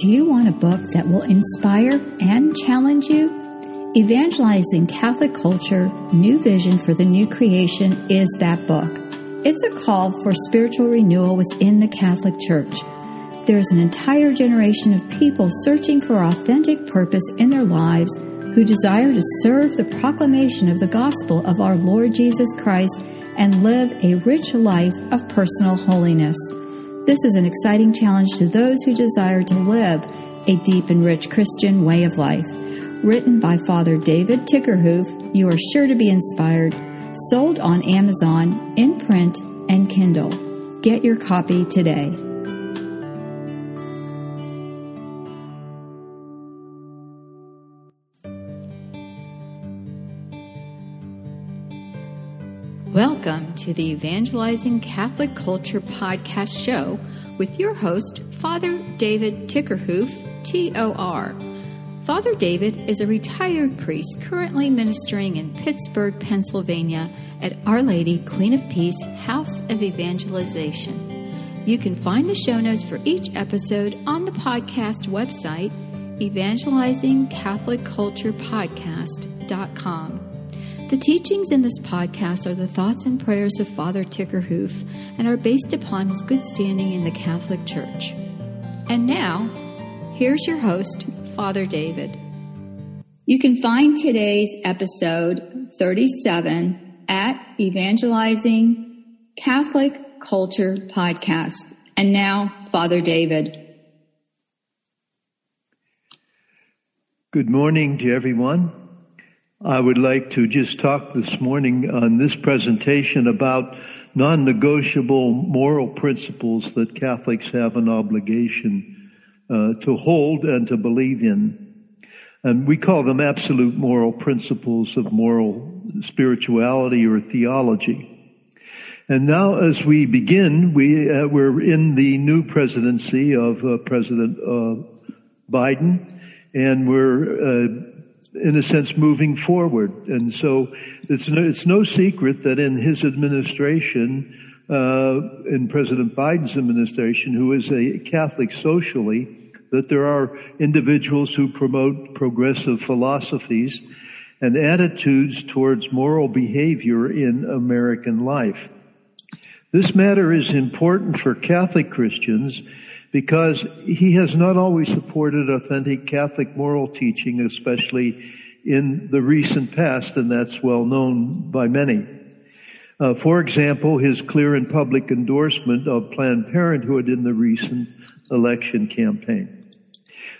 Do you want a book that will inspire and challenge you? Evangelizing Catholic Culture New Vision for the New Creation is that book. It's a call for spiritual renewal within the Catholic Church. There's an entire generation of people searching for authentic purpose in their lives who desire to serve the proclamation of the gospel of our Lord Jesus Christ and live a rich life of personal holiness. This is an exciting challenge to those who desire to live a deep and rich Christian way of life. Written by Father David Tickerhoof, you are sure to be inspired. Sold on Amazon, in print, and Kindle. Get your copy today. To the Evangelizing Catholic Culture podcast show with your host, Father David Tickerhoof, T O R. Father David is a retired priest currently ministering in Pittsburgh, Pennsylvania at Our Lady Queen of Peace House of Evangelization. You can find the show notes for each episode on the podcast website, evangelizingcatholicculturepodcast.com. The teachings in this podcast are the thoughts and prayers of Father Tickerhoof and are based upon his good standing in the Catholic Church. And now, here's your host, Father David. You can find today's episode 37 at Evangelizing Catholic Culture Podcast. And now, Father David. Good morning to everyone. I would like to just talk this morning on this presentation about non-negotiable moral principles that Catholics have an obligation uh, to hold and to believe in. And we call them absolute moral principles of moral spirituality or theology. And now as we begin, we, uh, we're in the new presidency of uh, President uh, Biden and we're uh, in a sense, moving forward. And so it's no, it's no secret that in his administration, uh, in President Biden's administration, who is a Catholic socially, that there are individuals who promote progressive philosophies and attitudes towards moral behavior in American life. This matter is important for Catholic Christians because he has not always supported authentic Catholic moral teaching, especially in the recent past, and that's well known by many. Uh, for example, his clear and public endorsement of Planned Parenthood in the recent election campaign.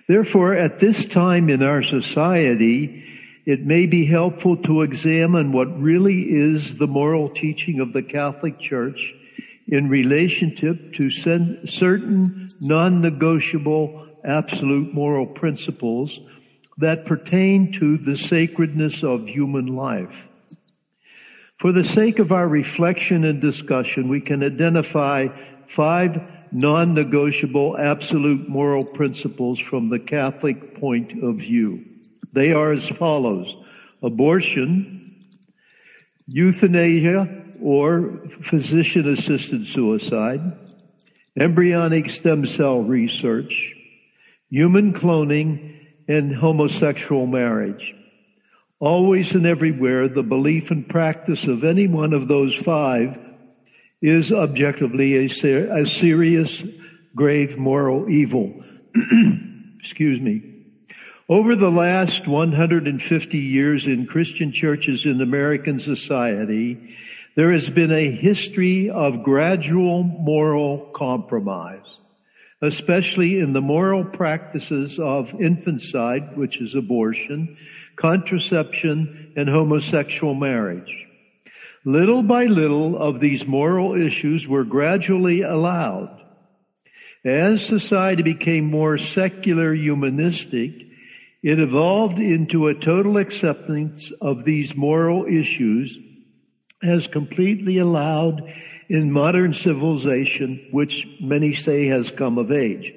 Therefore, at this time in our society, it may be helpful to examine what really is the moral teaching of the Catholic Church in relationship to certain non-negotiable absolute moral principles that pertain to the sacredness of human life. For the sake of our reflection and discussion, we can identify five non-negotiable absolute moral principles from the Catholic point of view. They are as follows. Abortion, euthanasia, or physician assisted suicide, embryonic stem cell research, human cloning, and homosexual marriage. Always and everywhere, the belief and practice of any one of those five is objectively a, ser- a serious, grave moral evil. Excuse me. Over the last 150 years in Christian churches in American society, there has been a history of gradual moral compromise, especially in the moral practices of infanticide, which is abortion, contraception, and homosexual marriage. Little by little of these moral issues were gradually allowed. As society became more secular humanistic, it evolved into a total acceptance of these moral issues has completely allowed in modern civilization, which many say has come of age.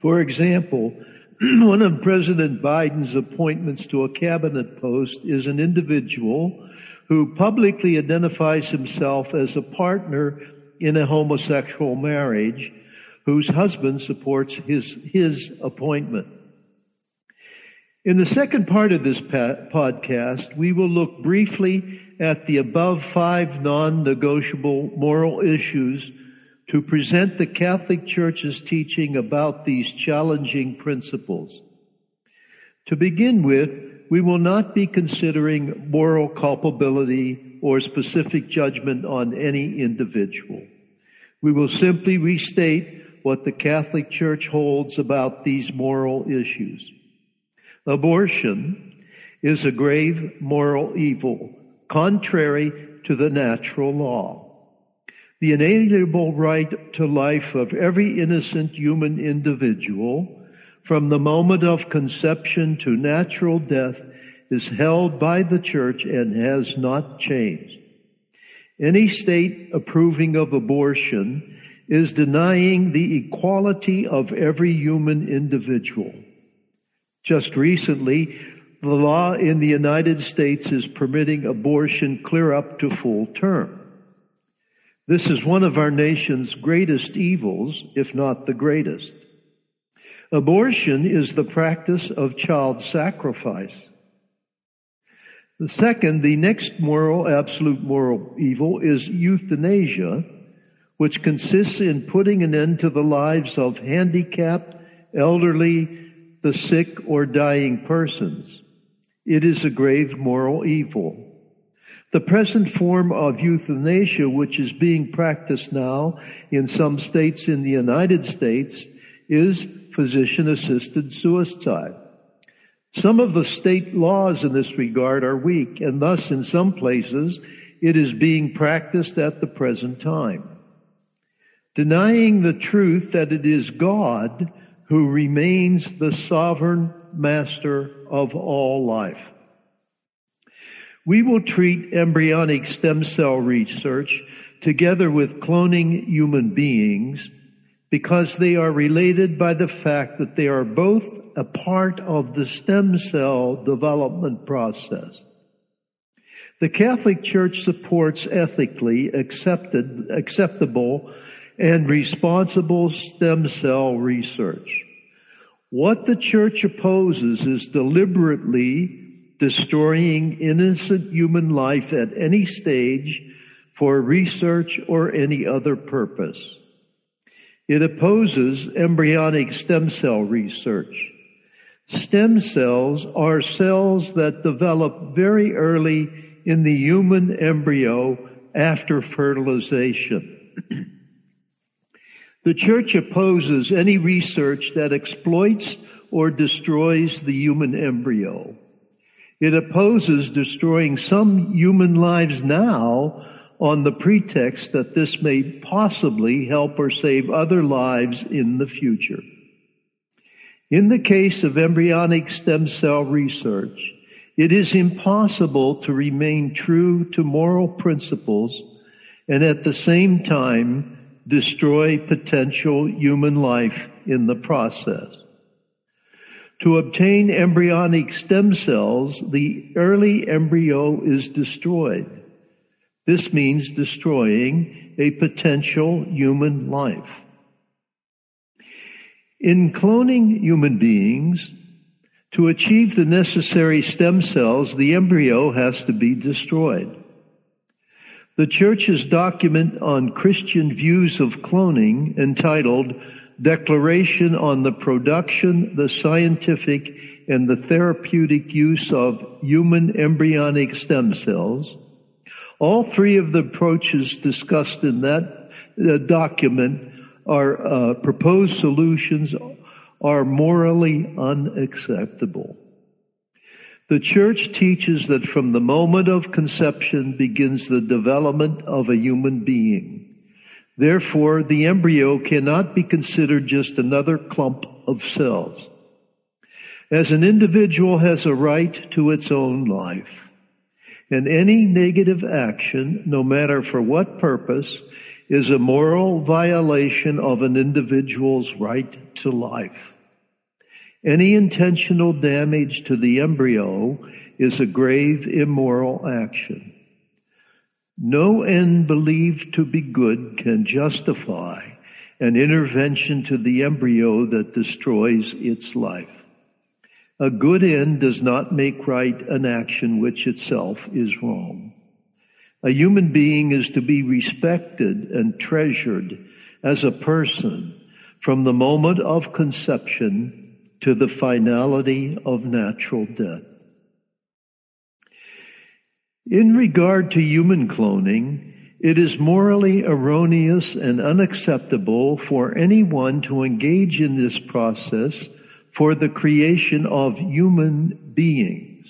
For example, one of President Biden's appointments to a cabinet post is an individual who publicly identifies himself as a partner in a homosexual marriage, whose husband supports his, his appointment. In the second part of this podcast, we will look briefly at the above five non-negotiable moral issues to present the Catholic Church's teaching about these challenging principles. To begin with, we will not be considering moral culpability or specific judgment on any individual. We will simply restate what the Catholic Church holds about these moral issues. Abortion is a grave moral evil, contrary to the natural law. The inalienable right to life of every innocent human individual from the moment of conception to natural death is held by the church and has not changed. Any state approving of abortion is denying the equality of every human individual. Just recently, the law in the United States is permitting abortion clear up to full term. This is one of our nation's greatest evils, if not the greatest. Abortion is the practice of child sacrifice. The second, the next moral, absolute moral evil is euthanasia, which consists in putting an end to the lives of handicapped, elderly, the sick, or dying persons. It is a grave moral evil. The present form of euthanasia, which is being practiced now in some states in the United States, is physician assisted suicide. Some of the state laws in this regard are weak, and thus in some places it is being practiced at the present time. Denying the truth that it is God who remains the sovereign master of all life. We will treat embryonic stem cell research together with cloning human beings because they are related by the fact that they are both a part of the stem cell development process. The Catholic Church supports ethically accepted, acceptable and responsible stem cell research. What the church opposes is deliberately destroying innocent human life at any stage for research or any other purpose. It opposes embryonic stem cell research. Stem cells are cells that develop very early in the human embryo after fertilization. the church opposes any research that exploits or destroys the human embryo. It opposes destroying some human lives now on the pretext that this may possibly help or save other lives in the future. In the case of embryonic stem cell research, it is impossible to remain true to moral principles and at the same time destroy potential human life in the process. To obtain embryonic stem cells, the early embryo is destroyed. This means destroying a potential human life. In cloning human beings, to achieve the necessary stem cells, the embryo has to be destroyed. The church's document on Christian views of cloning entitled Declaration on the Production, the Scientific, and the Therapeutic Use of Human Embryonic Stem Cells all three of the approaches discussed in that uh, document are uh, proposed solutions are morally unacceptable. The church teaches that from the moment of conception begins the development of a human being. Therefore, the embryo cannot be considered just another clump of cells. As an individual has a right to its own life, and any negative action, no matter for what purpose, is a moral violation of an individual's right to life. Any intentional damage to the embryo is a grave immoral action. No end believed to be good can justify an intervention to the embryo that destroys its life. A good end does not make right an action which itself is wrong. A human being is to be respected and treasured as a person from the moment of conception to the finality of natural death. In regard to human cloning, it is morally erroneous and unacceptable for anyone to engage in this process for the creation of human beings.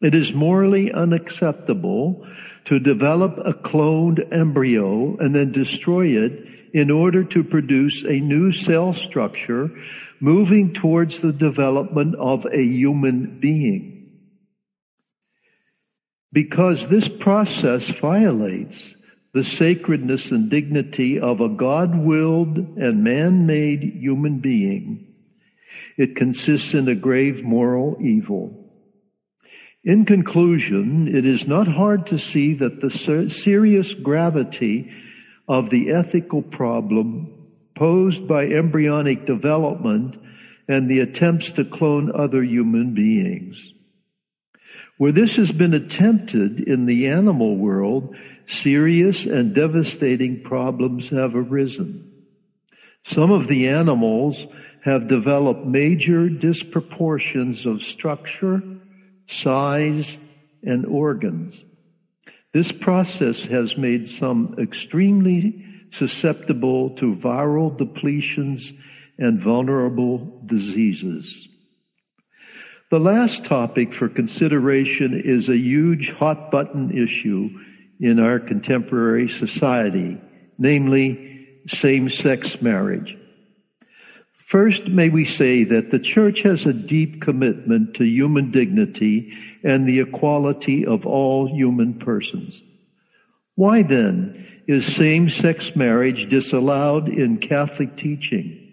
It is morally unacceptable to develop a cloned embryo and then destroy it in order to produce a new cell structure moving towards the development of a human being. Because this process violates the sacredness and dignity of a God-willed and man-made human being, it consists in a grave moral evil. In conclusion, it is not hard to see that the serious gravity of the ethical problem posed by embryonic development and the attempts to clone other human beings. Where this has been attempted in the animal world, serious and devastating problems have arisen. Some of the animals have developed major disproportions of structure, size, and organs. This process has made some extremely susceptible to viral depletions and vulnerable diseases. The last topic for consideration is a huge hot button issue in our contemporary society, namely same-sex marriage. First, may we say that the church has a deep commitment to human dignity and the equality of all human persons. Why then is same-sex marriage disallowed in Catholic teaching?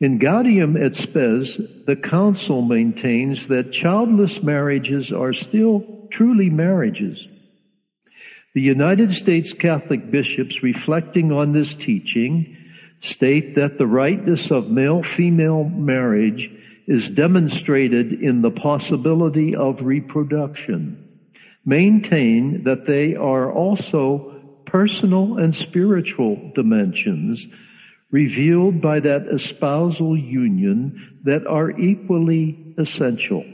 In Gaudium et Spes, the Council maintains that childless marriages are still truly marriages. The United States Catholic bishops reflecting on this teaching state that the rightness of male-female marriage is demonstrated in the possibility of reproduction. Maintain that they are also personal and spiritual dimensions revealed by that espousal union that are equally essential.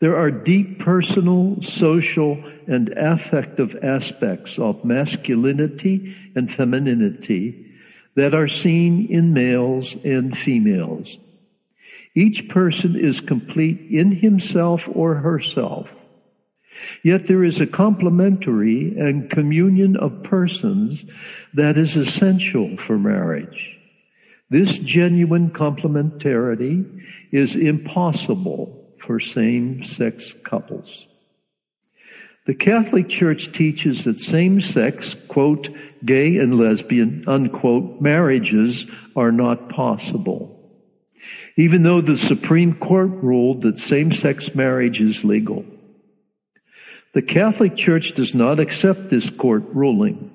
There are deep personal, social, and affective aspects of masculinity and femininity that are seen in males and females. Each person is complete in himself or herself. Yet there is a complementary and communion of persons that is essential for marriage. This genuine complementarity is impossible for same-sex couples. The Catholic Church teaches that same-sex, quote, gay and lesbian, unquote, marriages are not possible. Even though the Supreme Court ruled that same-sex marriage is legal. The Catholic Church does not accept this court ruling.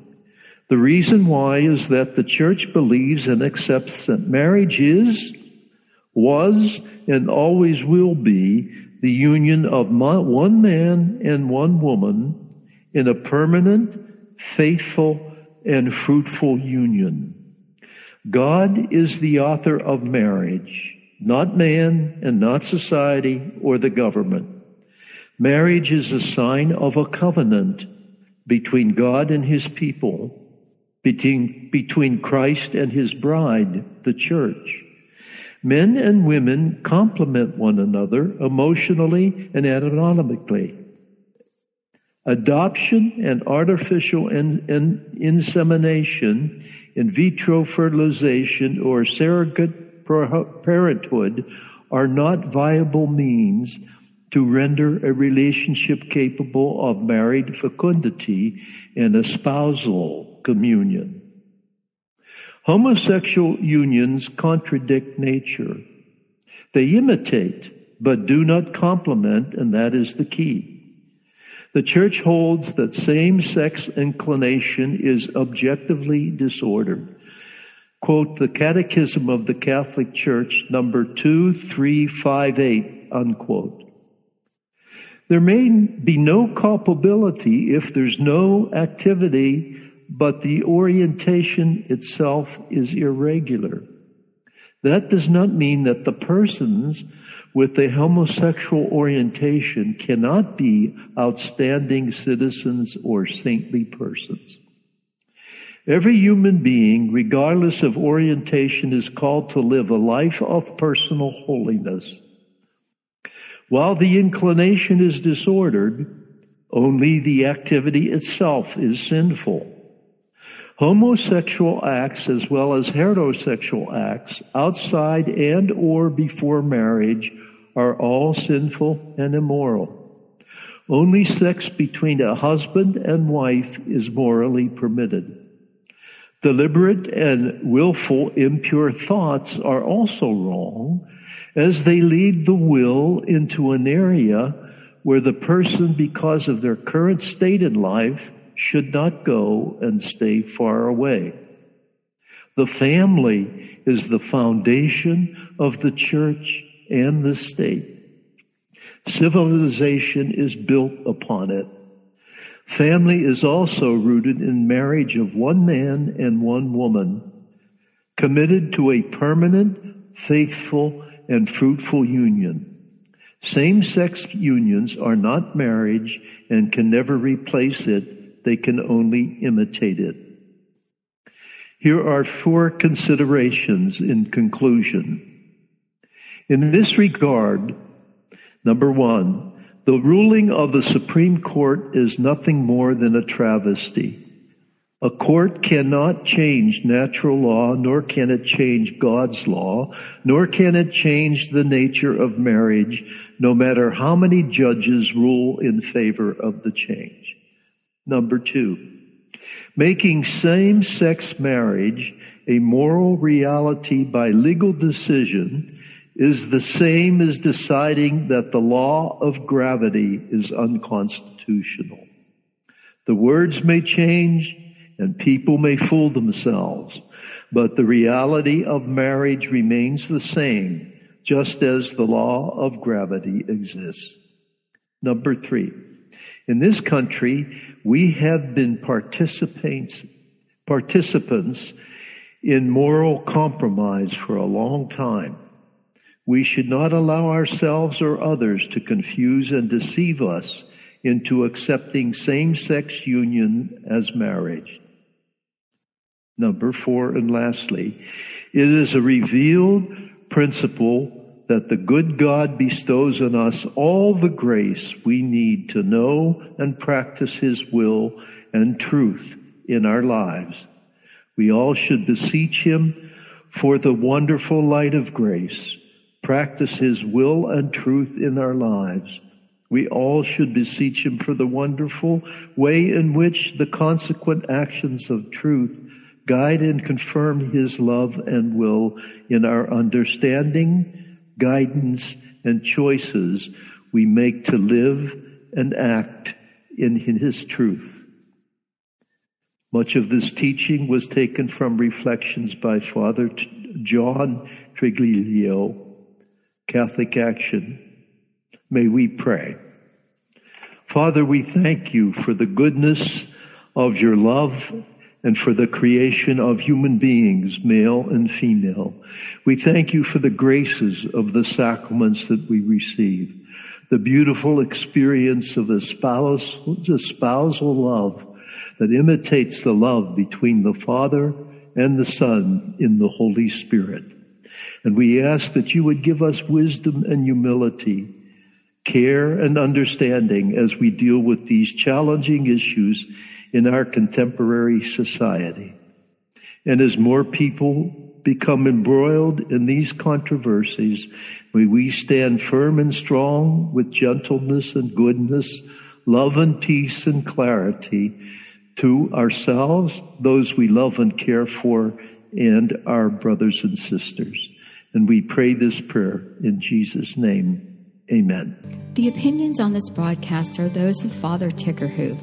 The reason why is that the church believes and accepts that marriage is, was, and always will be the union of one man and one woman in a permanent, faithful, and fruitful union. God is the author of marriage, not man and not society or the government. Marriage is a sign of a covenant between God and his people, between, between Christ and his bride, the church. Men and women complement one another emotionally and anatomically. Adoption and artificial in, in, insemination, in vitro fertilization, or surrogate parenthood are not viable means to render a relationship capable of married fecundity and espousal communion. Homosexual unions contradict nature. They imitate, but do not complement, and that is the key. The church holds that same-sex inclination is objectively disordered, quote the Catechism of the Catholic Church, number 2358, unquote. There may be no culpability if there's no activity, but the orientation itself is irregular. That does not mean that the persons with a homosexual orientation cannot be outstanding citizens or saintly persons. Every human being, regardless of orientation, is called to live a life of personal holiness. While the inclination is disordered, only the activity itself is sinful. Homosexual acts as well as heterosexual acts outside and or before marriage are all sinful and immoral. Only sex between a husband and wife is morally permitted. Deliberate and willful impure thoughts are also wrong as they lead the will into an area where the person, because of their current state in life, should not go and stay far away. The family is the foundation of the church and the state. Civilization is built upon it. Family is also rooted in marriage of one man and one woman, committed to a permanent, faithful, and fruitful union. Same-sex unions are not marriage and can never replace it. They can only imitate it. Here are four considerations in conclusion. In this regard, number one, the ruling of the Supreme Court is nothing more than a travesty. A court cannot change natural law, nor can it change God's law, nor can it change the nature of marriage, no matter how many judges rule in favor of the change. Number two, making same-sex marriage a moral reality by legal decision is the same as deciding that the law of gravity is unconstitutional. The words may change and people may fool themselves, but the reality of marriage remains the same, just as the law of gravity exists. Number three, in this country, we have been participants, participants in moral compromise for a long time. We should not allow ourselves or others to confuse and deceive us into accepting same-sex union as marriage. Number four, and lastly, it is a revealed principle that the good God bestows on us all the grace we need to know and practice His will and truth in our lives. We all should beseech Him for the wonderful light of grace practice His will and truth in our lives. We all should beseech Him for the wonderful way in which the consequent actions of truth guide and confirm His love and will in our understanding, guidance, and choices we make to live and act in His truth. Much of this teaching was taken from reflections by Father John Trigilio Catholic Action. May we pray. Father, we thank you for the goodness of your love and for the creation of human beings, male and female. We thank you for the graces of the sacraments that we receive, the beautiful experience of the spousal, the spousal love that imitates the love between the Father and the Son in the Holy Spirit. And we ask that you would give us wisdom and humility, care and understanding as we deal with these challenging issues in our contemporary society. And as more people become embroiled in these controversies, may we stand firm and strong with gentleness and goodness, love and peace and clarity to ourselves, those we love and care for, and our brothers and sisters. And we pray this prayer in Jesus' name. Amen. The opinions on this broadcast are those of Father Tickerhoof.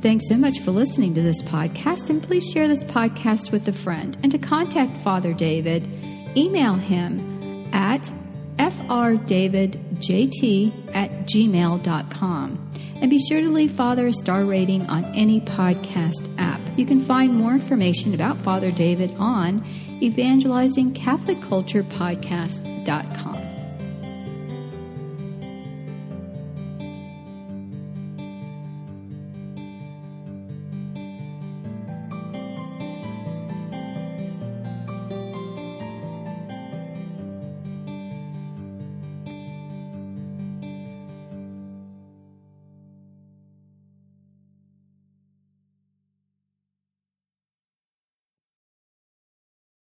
Thanks so much for listening to this podcast, and please share this podcast with a friend. And to contact Father David, email him at frdavidjt at gmail.com. And be sure to leave Father a star rating on any podcast app. You can find more information about Father David on evangelizingcatholicculturepodcast.com.